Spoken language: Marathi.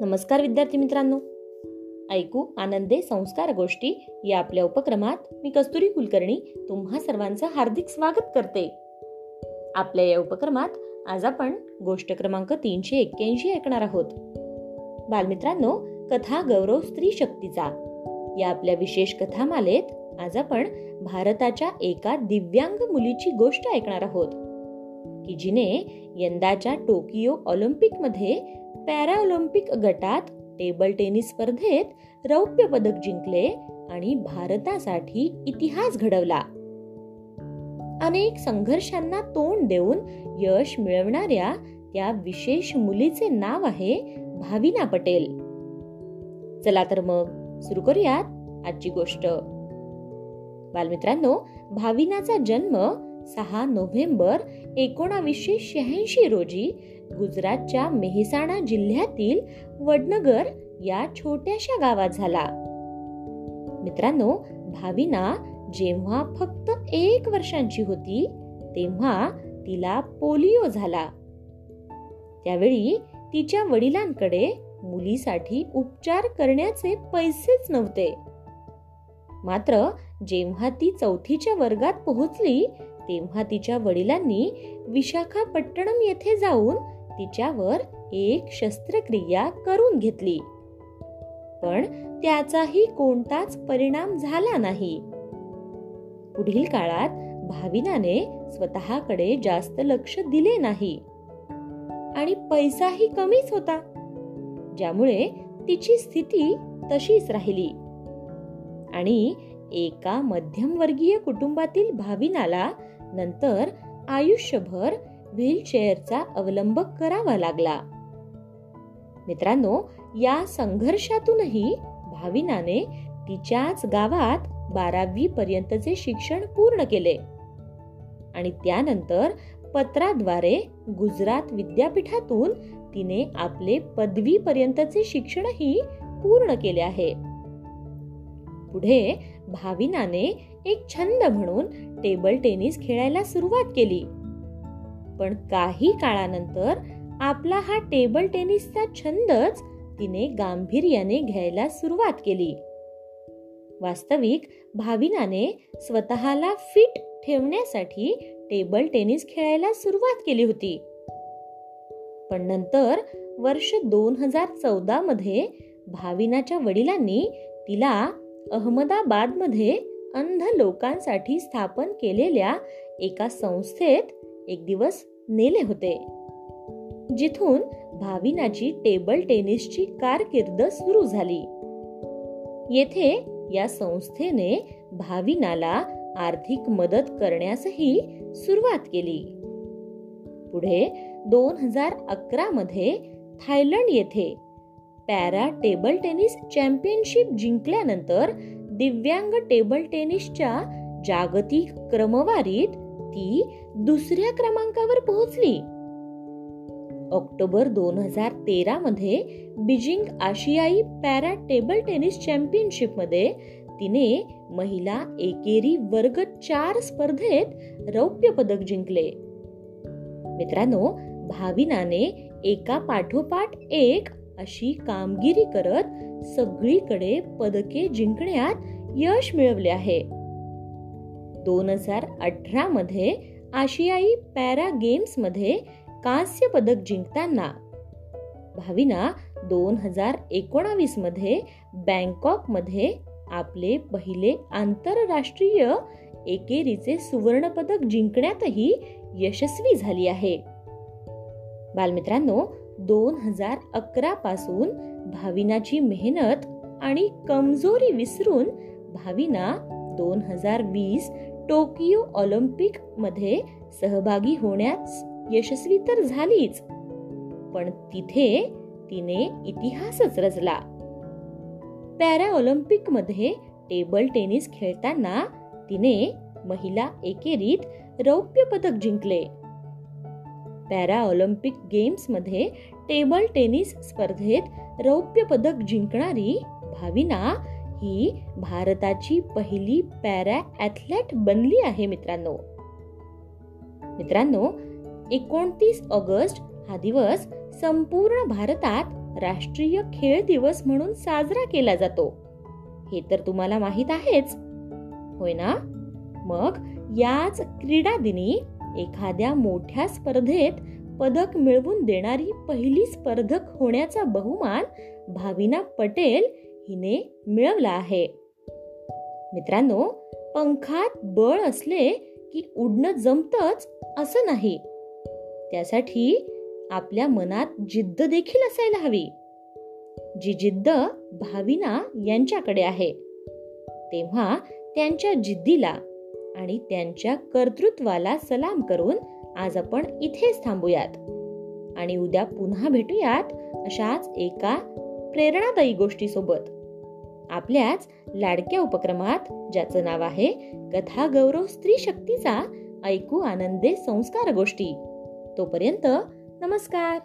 नमस्कार विद्यार्थी मित्रांनो. ऐकू आनंदे संस्कार गोष्टी या आपल्या उपक्रमात मी कस्तुरी कुलकर्णी तुम्हा सर्वांचं हार्दिक स्वागत करते. आपल्या या उपक्रमात आज आपण गोष्ट क्रमांक तीनशे एक्क्याऐंशी ऐकणार आहोत. बालमित्रांनो कथा गौरव स्त्री शक्तीचा. या आपल्या विशेष कथामालेत आज आपण भारताच्या एका दिव्यांग मुलीची गोष्ट ऐकणार आहोत. की जिने यंदाच्या टोकियो ऑलिम्पिकमध्ये पॅराऑलिम्पिक गटात टेबल टेनिस स्पर्धेत रौप्य पदक जिंकले आणि भारतासाठी इतिहास घडवला. अनेक संघर्षांना तोंड देऊन यश मिळवणाऱ्या त्या विशेष मुलीचे नाव आहे भाविना पटेल. चला तर मग सुरू करूयात आजची गोष्ट. बालमित्रांनो भाविनाचा जन्म सहा नोव्हेंबर एकोणावीसशे शहाऐंशी रोजी गुजरातच्या मेहसाणा जिल्ह्यातील वडनगर या छोट्याशा गावात झाला. मित्रांनो भाविना जेव्हा फक्त एक वर्षांची होती तेव्हा तिला पोलिओ झाला. त्यावेळी तिच्या वडिलांकडे मुलीसाठी उपचार करण्याचे पैसेच नव्हते. मात्र जेव्हा ती चौथीच्या वर्गात पोहोचली तेव्हा तिच्या वडिलांनी विशाखापट्टणम येथे जाऊन तिच्यावर एक शस्त्रक्रिया करून घेतली. पण त्याचाही कोणताच परिणाम झाला नाही. पुढील काळात भाविनाने स्वतःकडे जास्त लक्ष दिले नाही. आणि पैसाही कमीच होता. ज्यामुळे तिची स्थिती तशीच राहिली. आणि एका मध्यमवर्गीय कुटुंबातील भाविनाला नंतर आयुष्यभर व्हीलचेअरचा अवलंब करावा लागला. मित्रांनो या संघर्षातूनही भाविनाने तिच्याच गावात बारावी पर्यंतचे शिक्षण पूर्ण केले. आणि त्यानंतर पत्राद्वारे गुजरात विद्यापीठातून तिने आपले पदवी पर्यंतचे शिक्षणही पूर्ण केले आहे. पुढे भाविनाने एक छंद म्हणून टेबल टेनिस खेळायला सुरुवात केली. पण काही काळानंतर आपला हा टेबल टेनिसचा छंदच तिने गांभीर्याने घ्यायला सुरुवात केली. वास्तविक भाविनाने स्वतःला फिट ठेवण्यासाठी टेबल टेनिस खेळायला सुरुवात केली होती. पण नंतर वर्ष दोन हजार चौदा मध्ये भाविनाच्या वडिलांनी तिला अहमदाबादमध्ये अंध लोकांसाठी स्थापन केलेल्या एका संस्थेत एक दिवस नेले होते. जिथून भाविनाची टेबल टेनिसची कारकीर्द सुरू झाली. येथे या संस्थेने भाविनाला आर्थिक मदत करण्यासही सुरुवात केली. पुढे दोन हजार अकरा मध्ये थायलंड येथे पॅरा टेबल टेनिस चॅम्पियनशिप जिंकल्यानंतर दिव्यांग टेबल टेनिसच्या जागतिक क्रमवारीत ती दुसऱ्या क्रमांकावर पोहोचली. ऑक्टोबर दोन हजार तेरा मध्ये बीजिंग आशियाई पॅरा टेबल टेनिस चॅम्पियनशिपमध्ये तिने महिला एकेरी वर्ग चार स्पर्धेत रौप्य पदक जिंकले. मित्रांनो भाविनाने एका पाठोपाठ एक अशी कामगिरी करत सगळीकडे पदके जिंकण्यात यश मिळवले आहे. दोन हजार अठरा मध्ये आशियाई पॅरा गेम्समध्ये कांस्य पदक जिंकताना भाविना दोन हजार एकोणावीसमध्ये बँकॉकमध्ये आपले पहिले आंतरराष्ट्रीय एकेरीचे सुवर्ण पदक जिंकण्यातही यशस्वी झाली आहे. बालमित्रांनो दोन हजार अकरा पासून भाविनाची मेहनत आणि कमजोरी विसरून भाविना दोन हजार वीस टोकियो ऑलिम्पिकमध्ये सहभागी होण्यास यशस्वी तर झालीच पण तिथे तिने इतिहासच रचला. पॅरा ऑलिम्पिकमध्ये टेबल टेनिस खेळताना तिने महिला एकेरीत रौप्य पदक जिंकले. पॅरा ऑलिम्पिक गेम्समध्ये टेबल टेनिस स्पर्धेत रौप्य पदक जिंकणारी भाविना ही भारताची पहिली पॅरा ॲथलेट बनली आहे मित्रांनो. मित्रांनो एकोणतीस ऑगस्ट हा दिवस संपूर्ण भारतात राष्ट्रीय खेळ दिवस म्हणून साजरा केला जातो. हे तर तुम्हाला माहीत आहेच. होय ना? मग याच क्रीडा दिनी एखाद्या मोठ्या स्पर्धेत पदक मिळवून देणारी पहिली स्पर्धक होण्याचा बहुमान भाविना पटेल हिने मिळवला आहे. मित्रांनो पंखात बळ असले की उडणं जमतच असं नाही. त्यासाठी आपल्या मनात जिद्द देखील असायला हवी. जी जिद्द भाविना यांच्याकडे आहे तेव्हा त्यांच्या जिद्दीला आणि त्यांच्या कर्तृत्वाला सलाम करून आज आपण इथेच थांबूयात. आणि उद्या पुन्हा भेटूयात अशाच एका प्रेरणादायी गोष्टीसोबत. आपल्याच लाडक्या उपक्रमात ज्याचं नाव आहे कथा गौरव स्त्री शक्तीचा ऐकू आनंदे संस्कार गोष्टी. तोपर्यंत नमस्कार.